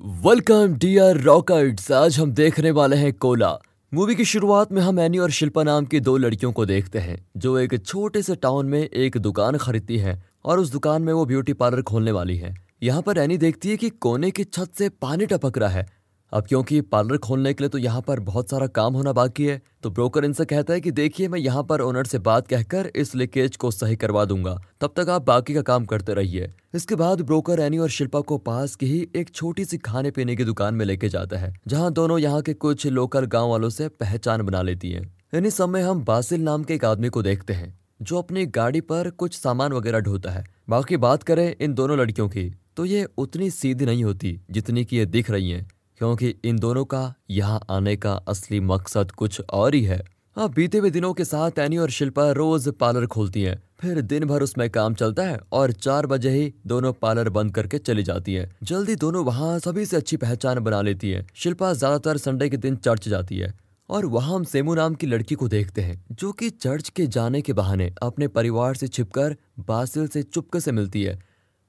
Welcome dear रॉकर्ट्स आज हम देखने वाले हैं कोला। मूवी की शुरुआत में हम एनी और शिल्पा नाम की दो लड़कियों को देखते हैं, जो एक छोटे से टाउन में एक दुकान खरीदती है और उस दुकान में वो ब्यूटी पार्लर खोलने वाली है। यहाँ पर एनी देखती है कि कोने की छत से पानी टपक रहा है। अब क्योंकि पार्लर खोलने के लिए तो यहाँ पर बहुत सारा काम होना बाकी है तो ब्रोकर इनसे कहता है कि देखिए, मैं यहाँ पर ओनर से बात कहकर इस लीकेज को सही करवा दूँगा। तब तक आप बाकी का काम करते रहिए। इसके बाद ब्रोकर एनी और शिल्पा को पास की ही एक छोटी सी खाने पीने की दुकान में लेके जाता है, जहाँ दोनों यहाँ के कुछ लोकल गाँव वालों से पहचान बना लेती है। इन्हीं समय हम बासिल नाम के एक आदमी को देखते हैं, जो अपनी गाड़ी पर कुछ सामान वगैरह ढोता है। बाकी बात करें इन दोनों लड़कियों की तो ये उतनी सीधी नहीं होती, जितनी की ये दिख रही हैं। क्योंकि इन दोनों का यहाँ आने का असली मकसद कुछ और ही है। अब बीते हुए दिनों के साथ एनी और शिल्पा रोज पार्लर खोलती हैं। फिर दिन भर उसमें काम चलता है और चार बजे ही दोनों पार्लर बंद करके चली जाती है। जल्दी दोनों वहाँ सभी से अच्छी पहचान बना लेती है। शिल्पा ज़्यादातर संडे के दिन चर्च जाती है और वहाँ हम सेमू नाम की लड़की को देखते हैं, जो कि चर्च के जाने के बहाने अपने परिवार से छिपकर बासिल से चुपके से मिलती है।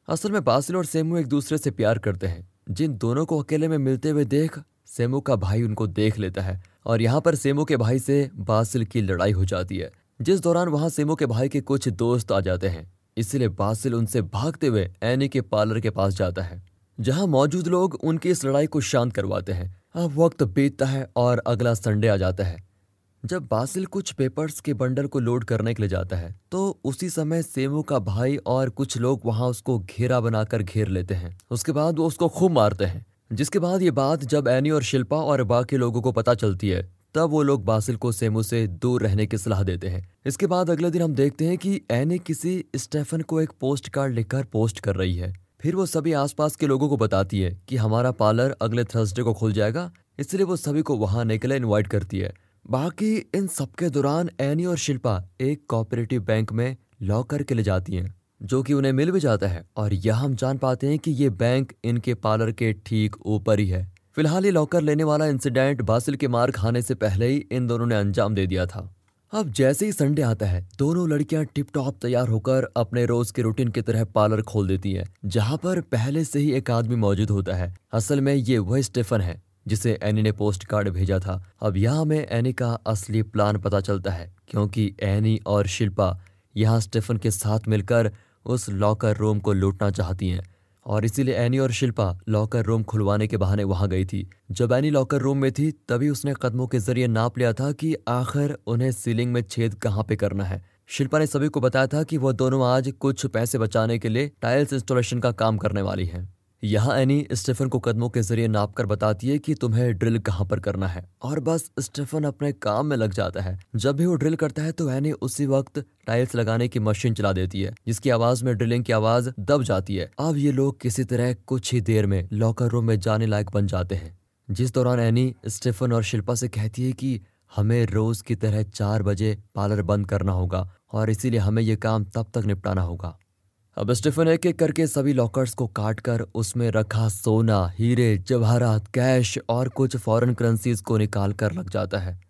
असल में बासिल और सेमू एक दूसरे से प्यार करते हैं। जिन दोनों को अकेले में मिलते हुए देख, सेमू का भाई उनको देख लेता है और यहाँ पर सेमू के भाई से बासिल की लड़ाई हो जाती है। जिस दौरान वहाँ सेमू के भाई के कुछ दोस्त आ जाते हैं। इसलिए बासिल उनसे भागते हुए एनी के पार्लर के पास जाता है, जहाँ मौजूद लोग उनकी इस लड़ाई को शांत करवाते हैं। अब वक्त बीतता है और अगला संडे आ जाता है। जब बासिल कुछ पेपर्स के बंडल को लोड करने के लिए जाता है तो उसी समय सेमू का भाई और कुछ लोग वहाँ उसको घेरा बनाकर घेर लेते हैं। उसके बाद वो उसको खूब मारते हैं। जिसके बाद ये बात जब एनी और शिल्पा और बाकी लोगों को पता चलती है, तब वो लोग बासिल को सेमू से दूर रहने की सलाह देते हैं। इसके बाद अगले दिन हम देखते हैं कि एनी किसी स्टेफन को एक पोस्ट कार्ड लिखकर पोस्ट कर रही है। फिर वो सभी आसपास के लोगों को बताती है कि हमारा पार्लर अगले थर्सडे को खुल जाएगा, इसलिए वो सभी को वहाँ आने के लिए इन्वाइट करती है। बाकी इन सबके दौरान एनी और शिल्पा एक कोऑपरेटिव बैंक में लॉकर के लिए जाती हैं, जो कि उन्हें मिल भी जाता है। और यह हम जान पाते हैं कि ये बैंक इनके पार्लर के ठीक ऊपर ही है। फ़िलहाल ये लॉकर लेने वाला इंसिडेंट बासिल के मार खाने से पहले ही इन दोनों ने अंजाम दे दिया था। अब जैसे ही संडे आता है, दोनों लड़कियाँ टिप टॉप तैयार होकर अपने रोज के रूटीन की तरह पार्लर खोल देती हैं, जहाँ पर पहले से ही एक आदमी मौजूद होता है। असल में ये वह स्टेफन है जिसे एनी ने पोस्ट कार्ड भेजा था। अब यहाँ हमें एनी का असली प्लान पता चलता है, क्योंकि एनी और शिल्पा यहाँ स्टेफन के साथ मिलकर उस लॉकर रूम को लूटना चाहती हैं। और इसीलिए एनी और शिल्पा लॉकर रूम खुलवाने के बहाने वहाँ गई थी। जब एनी लॉकर रूम में थी, तभी उसने कदमों के ज़रिए नाप लिया था कि आखिर उन्हें सीलिंग में छेद कहाँ पे करना है। शिल्पा ने सभी को बताया था कि वह दोनों आज कुछ पैसे बचाने के लिए टाइल्स इंस्टॉलेशन का काम करने वाली हैं। यहाँ एनी स्टेफन को कदमों के ज़रिए नाप कर बताती है कि तुम्हें ड्रिल कहाँ पर करना है। और बस स्टेफन अपने काम में लग जाता है। जब भी वो ड्रिल करता है तो एनी उसी वक्त टाइल्स लगाने की मशीन चला देती है, जिसकी आवाज़ में ड्रिलिंग की आवाज़ दब जाती है। अब ये लोग किसी तरह कुछ ही देर में लॉकर रूम में जाने लायक बन जाते हैं। जिस दौरान एनी स्टेफन और शिल्पा से कहती है कि हमें रोज की तरह चार बजे पार्लर बंद करना होगा और इसीलिए हमें ये काम तब तक निपटाना होगा। अब स्टीफन एक एक करके सभी लॉकर्स को काट कर उसमें रखा सोना, हीरे, जवाहरात, कैश और कुछ फॉरेन करेंसीज को निकाल कर लग जाता है।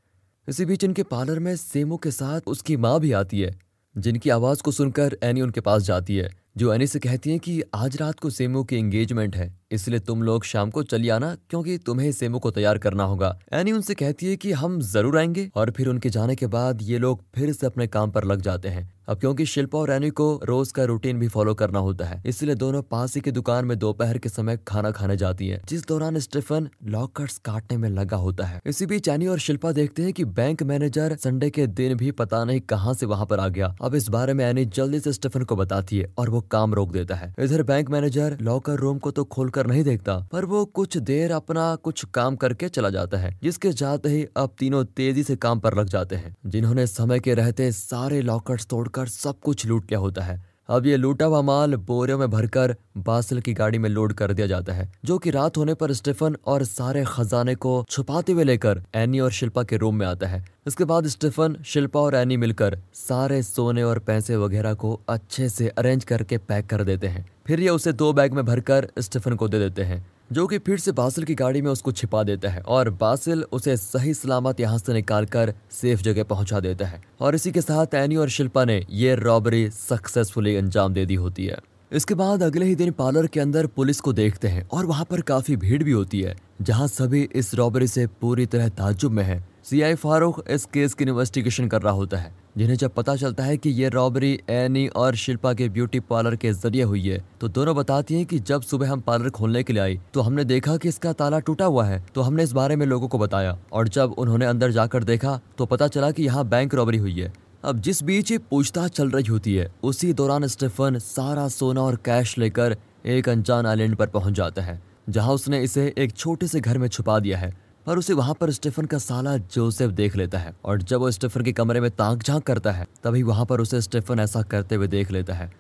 इसी बीच इनके पार्लर में सेमो के साथ उसकी माँ भी आती है, जिनकी आवाज़ को सुनकर एनी उनके पास जाती है। जो एनी से कहती है कि आज रात को सेमो की एंगेजमेंट है, इसलिए तुम लोग शाम को चली आना, क्योंकि तुम्हें सेमो को तैयार करना होगा। एनी उनसे कहती है कि हम ज़रूर आएँगे, और फिर उनके जाने के बाद ये लोग फिर से अपने काम पर लग जाते हैं। अब क्योंकि शिल्पा और एनी को रोज का रूटीन भी फॉलो करना होता है, इसलिए दोनों पास ही की दुकान में दोपहर के समय खाना खाने जाती है, जिस दौरान स्टीफन लॉकर्स काटने में लगा होता है। इसी बीच एनी और शिल्पा देखते हैं कि बैंक मैनेजर संडे के दिन भी पता नहीं कहाँ से वहाँ पर आ गया। अब इस बारे में एनी जल्दी से स्टीफन को बताती है, और वो काम रोक देता है। इधर बैंक मैनेजर लॉकर रूम को तो खोलकर नहीं देखता, पर वो कुछ देर अपना कुछ काम करके चला जाता है, जिसके जाते ही अब तीनों तेज़ी से काम पर लग जाते हैं। जिन्होंने समय के रहते सारे लॉकर्स तोड़कर सब कुछ लूट लिया होता है। अब ये लूटा हुआ माल बोरियों में भरकर बासल की गाड़ी में लोड कर दिया जाता है, जो कि रात होने पर स्टीफन और सारे खजाने को छुपाते हुए लेकर एनी और शिल्पा के रूम में आता है। इसके बाद स्टीफन, शिल्पा और एनी मिलकर सारे सोने और पैसे वगैरह को अच्छे से अरेंज करके पैक कर देते हैं। फिर ये उसे दो बैग में भरकर स्टीफन को दे देते हैं। जो कि फिर से बासिल की गाड़ी में उसको छिपा देता है और बासिल उसे सही सलामत यहाँ से निकाल कर सेफ़ जगह पहुँचा देता है। और इसी के साथ एनी और शिल्पा ने ये रॉबरी सक्सेसफुली अंजाम दे दी होती है। इसके बाद अगले ही दिन पार्लर के अंदर पुलिस को देखते हैं और वहाँ पर काफ़ी भीड़ भी होती है, जहाँ सभी इस रॉबरी से पूरी तरह ताजुब में है। सीआई फारूक इस केस की इन्वेस्टिगेशन कर रहा होता है। जिन्हें जब पता चलता है कि ये रॉबरी, एनी और शिल्पा के ब्यूटी पार्लर के ज़रिए हुई है तो दोनों बताती हैं कि जब सुबह हम पार्लर खोलने के लिए आई तो हमने देखा कि इसका ताला टूटा हुआ है। तो हमने इस बारे में लोगों को बताया, और जब उन्होंने अंदर जाकर देखा तो पता चला कि यहाँ बैंक रॉबरी हुई है। अब जिस बीच ये पूछताछ चल रही होती है, उसी दौरान स्टेफन सारा सोना और कैश लेकर एक अनजान आइलैंड पर पहुँच जाता है, जहाँ उसने इसे एक छोटे से घर में छुपा दिया है। पर उसे वहाँ पर स्टीफन का साला जोसेफ देख लेता है और जब वो स्टीफन के कमरे में ताक झाँक करता है, तभी वहाँ पर उसे स्टीफन ऐसा करते हुए देख लेता है।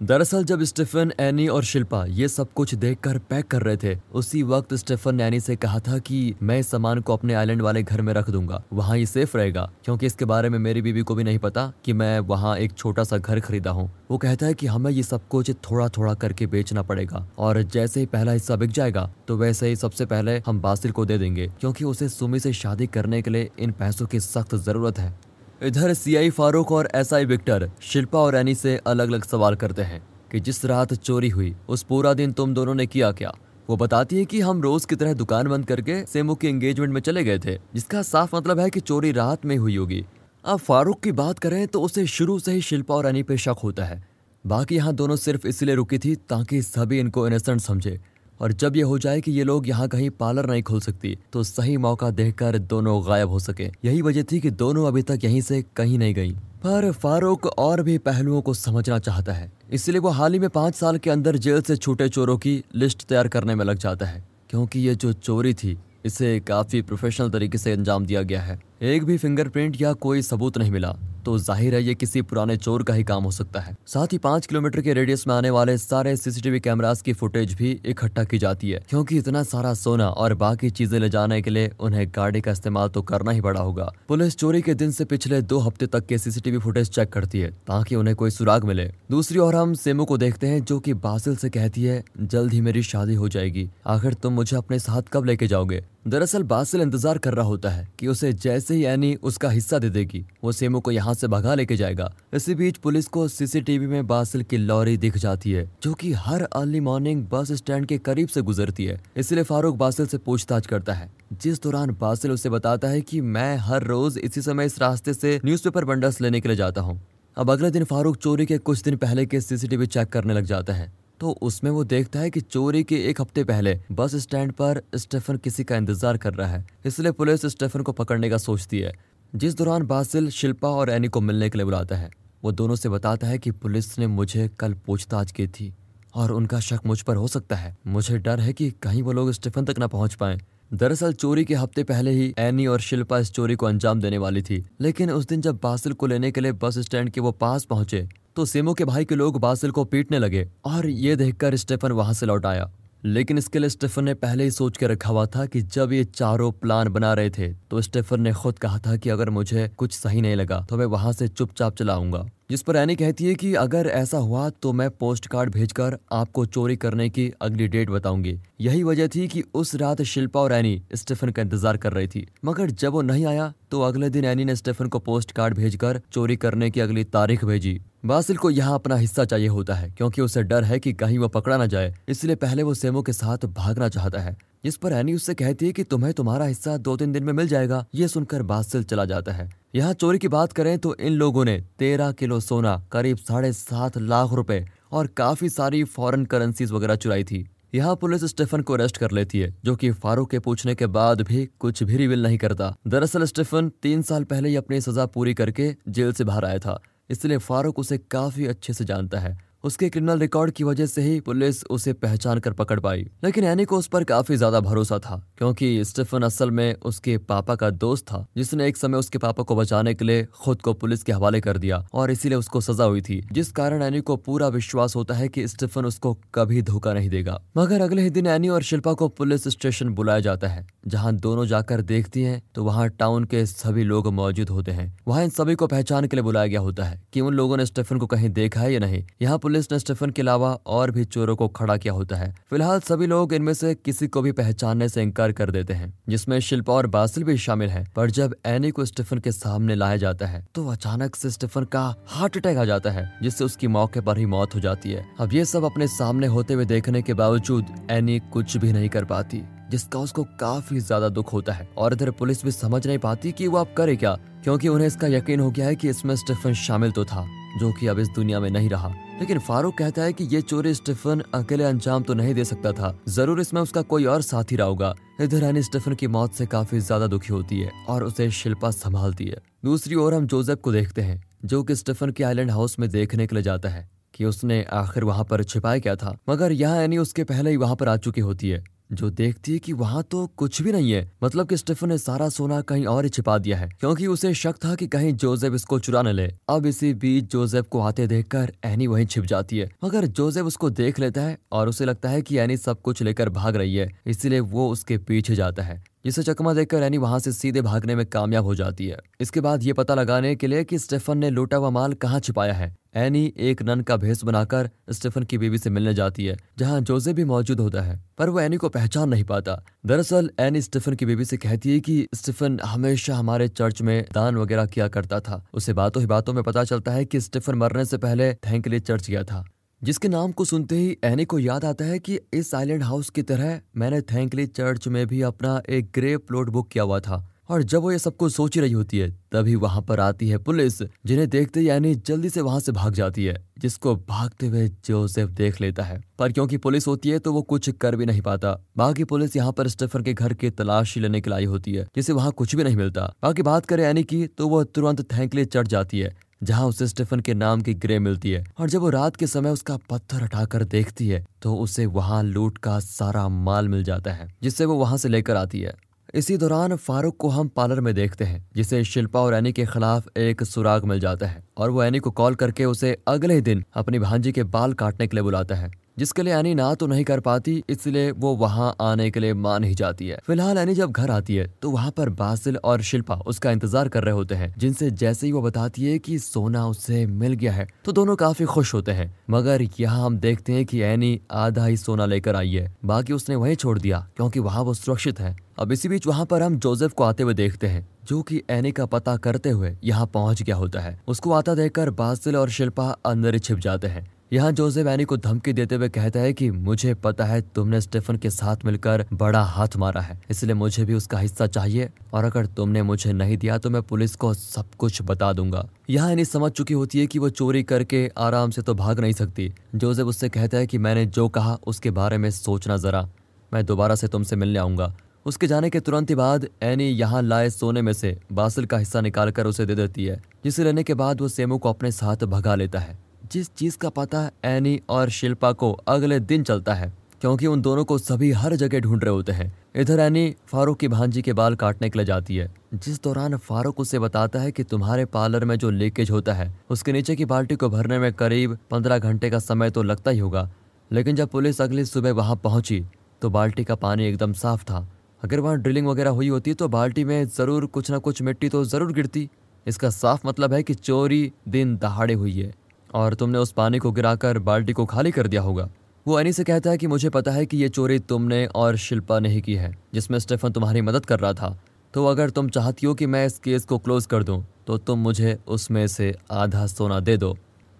दरअसल जब स्टीफन, एनी और शिल्पा ये सब कुछ देखकर पैक कर रहे थे, उसी वक्त स्टेफन ने एनी से कहा था कि मैं इस सामान को अपने आइलैंड वाले घर में रख दूँगा। वहाँ ये सेफ़ रहेगा, क्योंकि इसके बारे में मेरी बीवी को भी नहीं पता कि मैं वहाँ एक छोटा सा घर खरीदा हूँ। वो कहता है कि हमें ये सब कुछ थोड़ा थोड़ा करके बेचना पड़ेगा, और जैसे ही पहला हिस्सा बिक जाएगा तो वैसे ही सबसे पहले हम बासिल को दे देंगे, क्योंकि उसे सुमी से शादी करने के लिए इन पैसों की सख्त ज़रूरत है। इधर सीआई फारूक और एसआई विक्टर, शिल्पा और एनी से अलग अलग सवाल करते हैं कि जिस रात चोरी हुई, उस पूरा दिन तुम दोनों ने किया क्या? वो बताती है कि हम रोज की तरह दुकान बंद करके सेमू के एंगेजमेंट में चले गए थे, जिसका साफ़ मतलब है कि चोरी रात में हुई होगी। अब फारूक की बात करें तो उसे शुरू से ही शिल्पा और एनी पे शक होता है। बाकी यहाँ दोनों सिर्फ़ इसलिए रुकी थी ताकि सभी इनको इनोसेंट समझे। और जब ये हो जाए कि ये लोग यहाँ कहीं पार्लर नहीं खोल सकती तो सही मौका देखकर दोनों गायब हो सके। यही वजह थी कि दोनों अभी तक यहीं से कहीं नहीं गई। पर फारूक और भी पहलुओं को समझना चाहता है। इसलिए वो हाल ही में पाँच साल के अंदर जेल से छूटे चोरों की लिस्ट तैयार करने में लग जाता है। क्योंकि ये जो चोरी थी, इसे काफ़ी प्रोफेशनल तरीके से अंजाम दिया गया है। एक भी फिंगरप्रिंट या कोई सबूत नहीं मिला तो ज़ाहिर है ये किसी पुराने चोर का ही काम हो सकता है। साथ ही पाँच किलोमीटर के रेडियस में आने वाले सारे सीसीटीवी कैमरास की फुटेज भी इकट्ठा की जाती है, क्योंकि इतना सारा सोना और बाकी चीज़ें ले जाने के लिए उन्हें गाड़ी का इस्तेमाल तो करना ही पड़ा होगा। पुलिस चोरी के दिन से पिछले दो हफ़्ते तक के सीसीटीवी फुटेज चेक करती है, ताकि उन्हें कोई सुराग मिले। दूसरी ओर हम सेमू को देखते हैं, जो की बासिल से कहती है, जल्द ही मेरी शादी हो जाएगी। आखिर तुम मुझे अपने साथ कब लेके जाओगे? दरअसल बासिल इंतज़ार कर रहा होता है कि उसे जैसे ही एनी उसका हिस्सा दे देगी, वो सेमू को यहाँ से भगा लेके जाएगा। इसी बीच पुलिस को सीसीटीवी में बासिल की लॉरी दिख जाती है, जो कि हर अर्ली मॉर्निंग बस स्टैंड के करीब से गुजरती है। इसलिए फारूक बासिल से पूछताछ करता है। जिस दौरान बासिल उसे बताता है कि मैं हर रोज इसी समय इस रास्ते से न्यूज़पेपर बंडल्स लेने के लिए जाता हूँ। अब अगले दिन फारूक चोरी के कुछ दिन पहले के सीसीटीवी चेक करने लग जाता है। तो उसमें वो देखता है कि चोरी के एक हफ़्ते पहले बस स्टैंड पर स्टेफन किसी का इंतज़ार कर रहा है, इसलिए पुलिस स्टेफन को पकड़ने का सोचती है, जिस दौरान बासिल, शिल्पा और एनी को मिलने के लिए बुलाता है। वो दोनों से बताता है कि पुलिस ने मुझे कल पूछताछ की थी और उनका शक मुझ पर हो सकता है। मुझे डर है कि कहीं वो लोग स्टेफन तक न पहुँच पाए। दरअसल चोरी के हफ़्ते पहले ही एनी और शिल्पा इस चोरी को अंजाम देने वाली थी, लेकिन उस दिन जब बासिल को लेने के लिए बस स्टैंड के वो पास पहुँचे तो सेमो के भाई के लोग बासिल को पीटने लगे और ये देखकर स्टेफन वहाँ से लौट आया। लेकिन इसके लिए स्टेफन ने पहले ही सोच के रखा हुआ था कि जब ये चारों प्लान बना रहे थे तो स्टेफन ने खुद कहा था कि अगर मुझे कुछ सही नहीं लगा तो मैं वहाँ से चुपचाप चलाऊँगा जिस पर एनी कहती है कि अगर ऐसा हुआ तो मैं पोस्ट कार्ड भेजकर आपको चोरी करने की अगली डेट बताऊँगी। यही वजह थी कि उस रात शिल्पा और एनी स्टेफन का इंतज़ार कर रही थी। मगर जब वो नहीं आया तो अगले दिन एनी ने स्टेफन को पोस्ट कार्ड भेजकर चोरी करने की अगली तारीख भेजी। बासिल को यहाँ अपना हिस्सा चाहिए होता है, क्योंकि उसे डर है कि कहीं वो पकड़ा ना जाए। इसलिए पहले वो सेमो के साथ भागना चाहता है। जिस पर एनी उससे कहती है कि तुम्हें तुम्हारा हिस्सा दो तीन दिन में मिल जाएगा। ये सुनकर बासिल चला जाता है। यहाँ चोरी की बात करें तो इन लोगों ने तेरह किलो सोना, करीब साढ़े सात लाख रुपए और काफ़ी सारी फॉरेन करेंसीज वगैरह चुराई थी। यहाँ पुलिस स्टेफन को अरेस्ट कर लेती है, जो कि फारूक के पूछने के बाद भी कुछ भी रिविल नहीं करता। दरअसल स्टेफन तीन साल पहले ही अपनी सजा पूरी करके जेल से बाहर आया था, इसलिए फारूक उसे काफ़ी अच्छे से जानता है। उसके क्रिमिनल रिकॉर्ड की वजह से ही पुलिस उसे पहचान कर पकड़ पाई। लेकिन एनी को उस पर काफ़ी ज़्यादा भरोसा था, क्योंकि स्टीफन असल में उसके पापा का दोस्त था, जिसने एक समय उसके पापा को बचाने के लिए खुद को पुलिस के हवाले कर दिया, और इसीलिए उसको सजा हुई थी, जिस कारण एनी को पूरा विश्वास होता है की स्टीफन उसको कभी धोखा नहीं देगा। मगर अगले ही दिन एनी और शिल्पा को पुलिस स्टेशन बुलाया जाता है, जहाँ दोनों जाकर देखती है तो वहाँ टाउन के सभी लोग मौजूद होते हैं। वहाँ इन सभी को पहचान के लिए बुलाया गया होता है की उन लोगों ने स्टेफन को कहीं देखा है या नहीं। यहाँ पुलिस ने स्टेफन के अलावा और भी चोरों को खड़ा किया होता है। फ़िलहाल सभी लोग इनमें से किसी को भी पहचानने से इनकार कर देते हैं, जिसमें शिल्पा और बासिल भी शामिल है। पर जब एनी को स्टेफन के सामने लाया जाता है तो अचानक से स्टेफन का हार्ट अटैक आ जाता है, जिससे उसकी मौके पर ही मौत हो जाती है। अब ये सब अपने सामने होते हुए देखने के बावजूद एनी कुछ भी नहीं कर पाती, जिसका उसको काफ़ी ज़्यादा दुख होता है। और इधर पुलिस भी समझ नहीं पाती कि वो अब करे क्या, क्योंकि उन्हें इसका यकीन हो गया है कि इसमें स्टेफन शामिल तो था, जो कि अब इस दुनिया में नहीं रहा। लेकिन फारूक कहता है कि ये चोरी स्टीफन अकेले अंजाम तो नहीं दे सकता था। ज़रूर इसमें उसका कोई और साथी रहा होगा। इधर एनी स्टीफन की मौत से काफ़ी ज़्यादा दुखी होती है और उसे शिल्पा संभालती है। दूसरी ओर हम जोसेफ को देखते हैं, जो कि स्टीफन के आइलैंड हाउस में देखने के लिए जाता है, कि उसने आखिर वहाँ पर छिपाया क्या था। मगर यहाँ एनी उसके पहले ही वहाँ पर आ चुकी होती है। जो देखती है कि वहाँ तो कुछ भी नहीं है। मतलब कि स्टीफन ने सारा सोना कहीं और ही छिपा दिया है, क्योंकि उसे शक था कि कहीं जोसेफ इसको चुरा न ले। अब इसी बीच जोसेफ को आते देखकर एनी वहीं छिप जाती है, मगर जोसेफ उसको देख लेता है और उसे लगता है कि एनी सब कुछ लेकर भाग रही है, इसलिए वो उसके पीछे जाता है। जिसे चकमा देखकर एनी वहाँ से सीधे भागने में कामयाब हो जाती है। इसके बाद ये पता लगाने के लिए कि स्टेफन ने लूटा हुआ माल कहाँ छिपाया है। एनी एक नन का भेस बनाकर स्टेफन की बीवी से मिलने जाती है, जहाँ जोजे भी मौजूद होता है, पर वो एनी को पहचान नहीं पाता। दरअसल एनी स्टेफन की बीवी से कहती है कि स्टेफन हमेशा हमारे चर्च में दान वगैरह किया करता था। उसे बातों ही बातों में पता चलता है कि स्टेफन मरने से पहले थैंक लिए चर्च गया था। जिसके नाम को सुनते ही एनी को याद आता है कि इस आइलैंड हाउस की तरह मैंने थैंकली चर्च में भी अपना एक ग्रे प्लॉट बुक किया हुआ था। और जब वो ये सब कुछ सोच रही होती है, तभी वहाँ पर आती है पुलिस, जिन्हें देखते ही एनी जल्दी से वहाँ से भाग जाती है, जिसको भागते हुए जोसेफ देख लेता है। पर क्योंकि पुलिस होती है तो वो कुछ कर भी नहीं पाता। बाकी पुलिस यहाँ पर स्टेफन के घर की तलाशी लेने के लिए होती है, जिसे वहाँ कुछ भी नहीं मिलता। बाकी बात करे एनी की तो वो तुरंत थैंकली चढ़ जाती है। जहाँ उसे स्टीफन के नाम की ग्रे मिलती है, और जब वो रात के समय उसका पत्थर हटाकर देखती है तो उसे वहाँ लूट का सारा माल मिल जाता है, जिससे वो वहाँ से लेकर आती है। इसी दौरान फारूक को हम पार्लर में देखते हैं, जिसे शिल्पा और एनी के खिलाफ एक सुराग मिल जाता है, और वो एनी को कॉल करके उसे अगले दिन अपनी भांजी के बाल काटने के लिए बुलाता है। जिसके लिए एनी ना तो नहीं कर पाती, इसलिए वो वहाँ आने के लिए मान ही जाती है। फ़िलहाल एनी जब घर आती है तो वहाँ पर बासिल और शिल्पा उसका इंतज़ार कर रहे होते हैं, जिनसे जैसे ही वो बताती है की सोना उससे मिल गया है तो दोनों काफ़ी खुश होते हैं। मगर यहाँ हम देखते हैं की एनी आधा ही सोना लेकर आई है, बाकी उसने वही छोड़ दिया, क्योंकि वहाँ वो सुरक्षित है। अब इसी बीच वहाँ पर हम जोसेफ को आते हुए देखते हैं, जो कि एनी का पता करते हुए यहाँ पहुँच गया होता है। उसको आता देखकर बासिल और शिल्पा अंदर ही छिप जाते हैं। यहाँ जोसेफ एनी को धमकी देते हुए कहता है कि मुझे पता है तुमने स्टेफन के साथ मिलकर बड़ा हाथ मारा है, इसलिए मुझे भी उसका हिस्सा चाहिए। और अगर तुमने मुझे नहीं दिया तो मैं पुलिस को सब कुछ बता दूँगा। यहाँ एनी समझ चुकी होती है कि वो चोरी करके आराम से तो भाग नहीं सकती। जोसेफ उससे कहता है कि मैंने जो कहा उसके बारे में सोचना जरा। मैं दोबारा से तुमसे मिलने आऊँगा। उसके जाने के तुरंत ही बाद एनी यहाँ लाए सोने में से बासिल का हिस्सा निकालकर उसे दे देती है, जिसे लेने के बाद वो सेमू को अपने साथ भगा लेता है। जिस चीज़ का पता एनी और शिल्पा को अगले दिन चलता है, क्योंकि उन दोनों को सभी हर जगह ढूंढ रहे होते हैं। इधर एनी फारूक की भांजी के बाल काटने के लिए जाती है, जिस दौरान फारूक उसे बताता है कि तुम्हारे पार्लर में जो लीकेज होता है, उसके नीचे की बाल्टी को भरने में करीब पंद्रह घंटे का समय तो लगता ही होगा। लेकिन जब पुलिस अगली सुबह वहाँ पहुँची तो बाल्टी का पानी एकदम साफ़ था। अगर वहाँ ड्रिलिंग वगैरह हुई होती तो बाल्टी में ज़रूर कुछ ना कुछ मिट्टी तो ज़रूर गिरती। इसका साफ़ मतलब है कि चोरी दिन दहाड़े हुई है। और तुमने उस पानी को गिराकर बाल्टी को खाली कर दिया होगा। वो एनी से कहता है कि मुझे पता है कि ये चोरी तुमने और शिल्पा ने ही की है, जिसमें स्टेफन तुम्हारी मदद कर रहा था। तो अगर तुम चाहती हो कि मैं इस केस को क्लोज कर दूँ तो तुम मुझे उसमें से आधा सोना दे दो।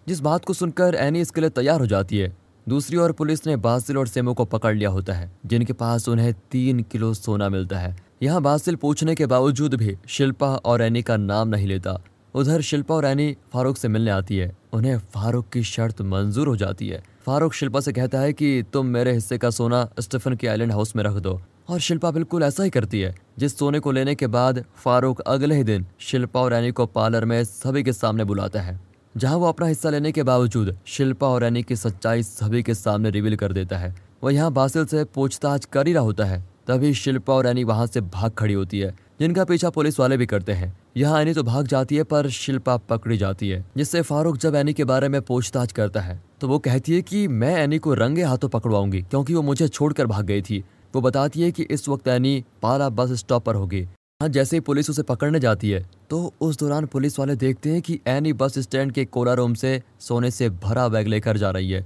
जिस बात को सुनकर एनी इसके लिए तैयार हो जाती है। दूसरी ओर पुलिस ने बासिल और सेमो को पकड़ लिया होता है, जिनके पास उन्हें तीन किलो सोना मिलता है। यहाँ बासिल पूछने के बावजूद भी शिल्पा और एनी का नाम नहीं लेता। उधर शिल्पा और एनी फारूक से मिलने आती है। उन्हें फारूक की शर्त मंजूर हो जाती है। फारूक शिल्पा से कहता है कि तुम मेरे हिस्से का सोना स्टेफन के आइलैंड हाउस में रख दो। और शिल्पा बिल्कुल ऐसा ही करती है, जिस सोने को लेने के बाद फारूक अगले ही दिन शिल्पा और एनी को पार्लर में सभी के सामने बुलाता है, जहाँ वो अपना हिस्सा लेने के बावजूद शिल्पा और एनी की सच्चाई सभी के सामने रिवील कर देता है। वह यहाँ बासिल से पूछताछ कर ही रहा होता है, तभी शिल्पा और एनी वहाँ से भाग खड़ी होती है। जिनका पीछा पुलिस वाले भी करते हैं। यहाँ एनी तो भाग जाती है, पर शिल्पा पकड़ी जाती है, जिससे फारूक जब एनी के बारे में पूछताछ करता है तो वो कहती है कि मैं एनी को रंगे हाथों पकड़वाऊँगी, क्योंकि वो मुझे छोड़कर भाग गई थी। वो बताती है कि इस वक्त एनी पाला बस स्टॉप पर होगी। हाँ जैसे ही पुलिस उसे पकड़ने जाती है तो उस दौरान पुलिस वाले देखते हैं कि एनी बस स्टैंड के कोला रूम से सोने से भरा बैग लेकर जा रही है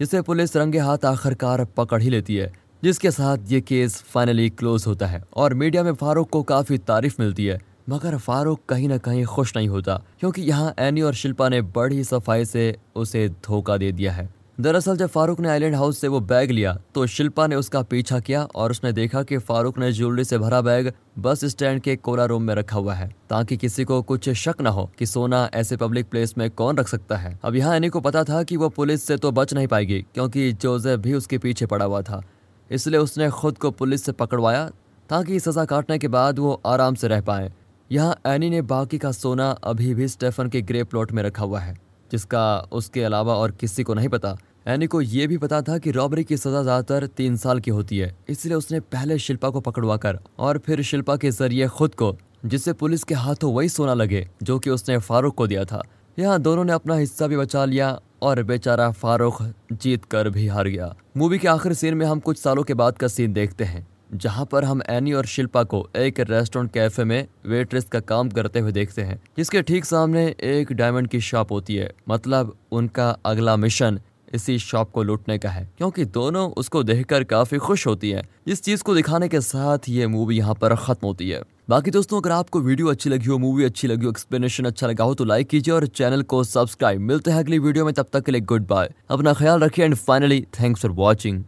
जिसे पुलिस रंगे हाथ आखिरकार पकड़ ही लेती है। जिसके साथ ये केस फाइनली क्लोज होता है और मीडिया में फारूक को काफ़ी तारीफ़ मिलती है। मगर फारूक कहीं ना कहीं खुश नहीं होता, क्योंकि यहाँ एनी और शिल्पा ने बड़ी सफ़ाई से उसे धोखा दे दिया है। दरअसल जब फारूक ने आइलैंड हाउस से वो बैग लिया तो शिल्पा ने उसका पीछा किया और उसने देखा कि फारूक ने ज्वेलरी से भरा बैग बस स्टैंड के कोला रूम में रखा हुआ है, ताकि किसी को कुछ शक न हो कि सोना ऐसे पब्लिक प्लेस में कौन रख सकता है। अब यहाँ एनी को पता था कि वो पुलिस से तो बच नहीं पाएगी, क्योंकि जोसेफ भी उसके पीछे पड़ा हुआ था। इसलिए उसने खुद को पुलिस से पकड़वाया ताकि सजा काटने के बाद वो आराम से रह पाए। यहाँ एनी ने बाकी का सोना अभी भी स्टेफन के ग्रे प्लॉट में रखा हुआ है, जिसका उसके अलावा और किसी को नहीं पता। एनी को यह भी पता था कि रॉबरी की सजा ज़्यादातर तीन साल की होती है, इसलिए उसने पहले शिल्पा को पकड़वा कर और फिर शिल्पा के ज़रिए खुद को, जिससे पुलिस के हाथों वही सोना लगे, जो कि उसने फारूक को दिया था। यहाँ दोनों ने अपना हिस्सा भी बचा लिया और बेचारा फारूक जीत कर भी हार गया। मूवी के आखिरी सीन में हम कुछ सालों के बाद का सीन देखते हैं, जहाँ पर हम एनी और शिल्पा को एक रेस्टोरेंट कैफ़े में वेट्रेस का काम करते हुए देखते हैं, जिसके ठीक सामने एक डायमंड की शॉप होती है। मतलब उनका अगला मिशन इसी शॉप को लूटने का है, क्योंकि दोनों उसको देखकर काफ़ी खुश होती हैं। इस चीज़ को दिखाने के साथ ये मूवी यहाँ पर खत्म होती है। बाकी दोस्तों, अगर आपको वीडियो अच्छी लगी हो, मूवी अच्छी लगी हो एक्सप्लेनेशन अच्छा लगा हो तो लाइक कीजिए और चैनल को सब्सक्राइब मिलते हैं अगली वीडियो में, तब तक के लिए गुड बाय अपना ख्याल रखिए and finally thanks for watching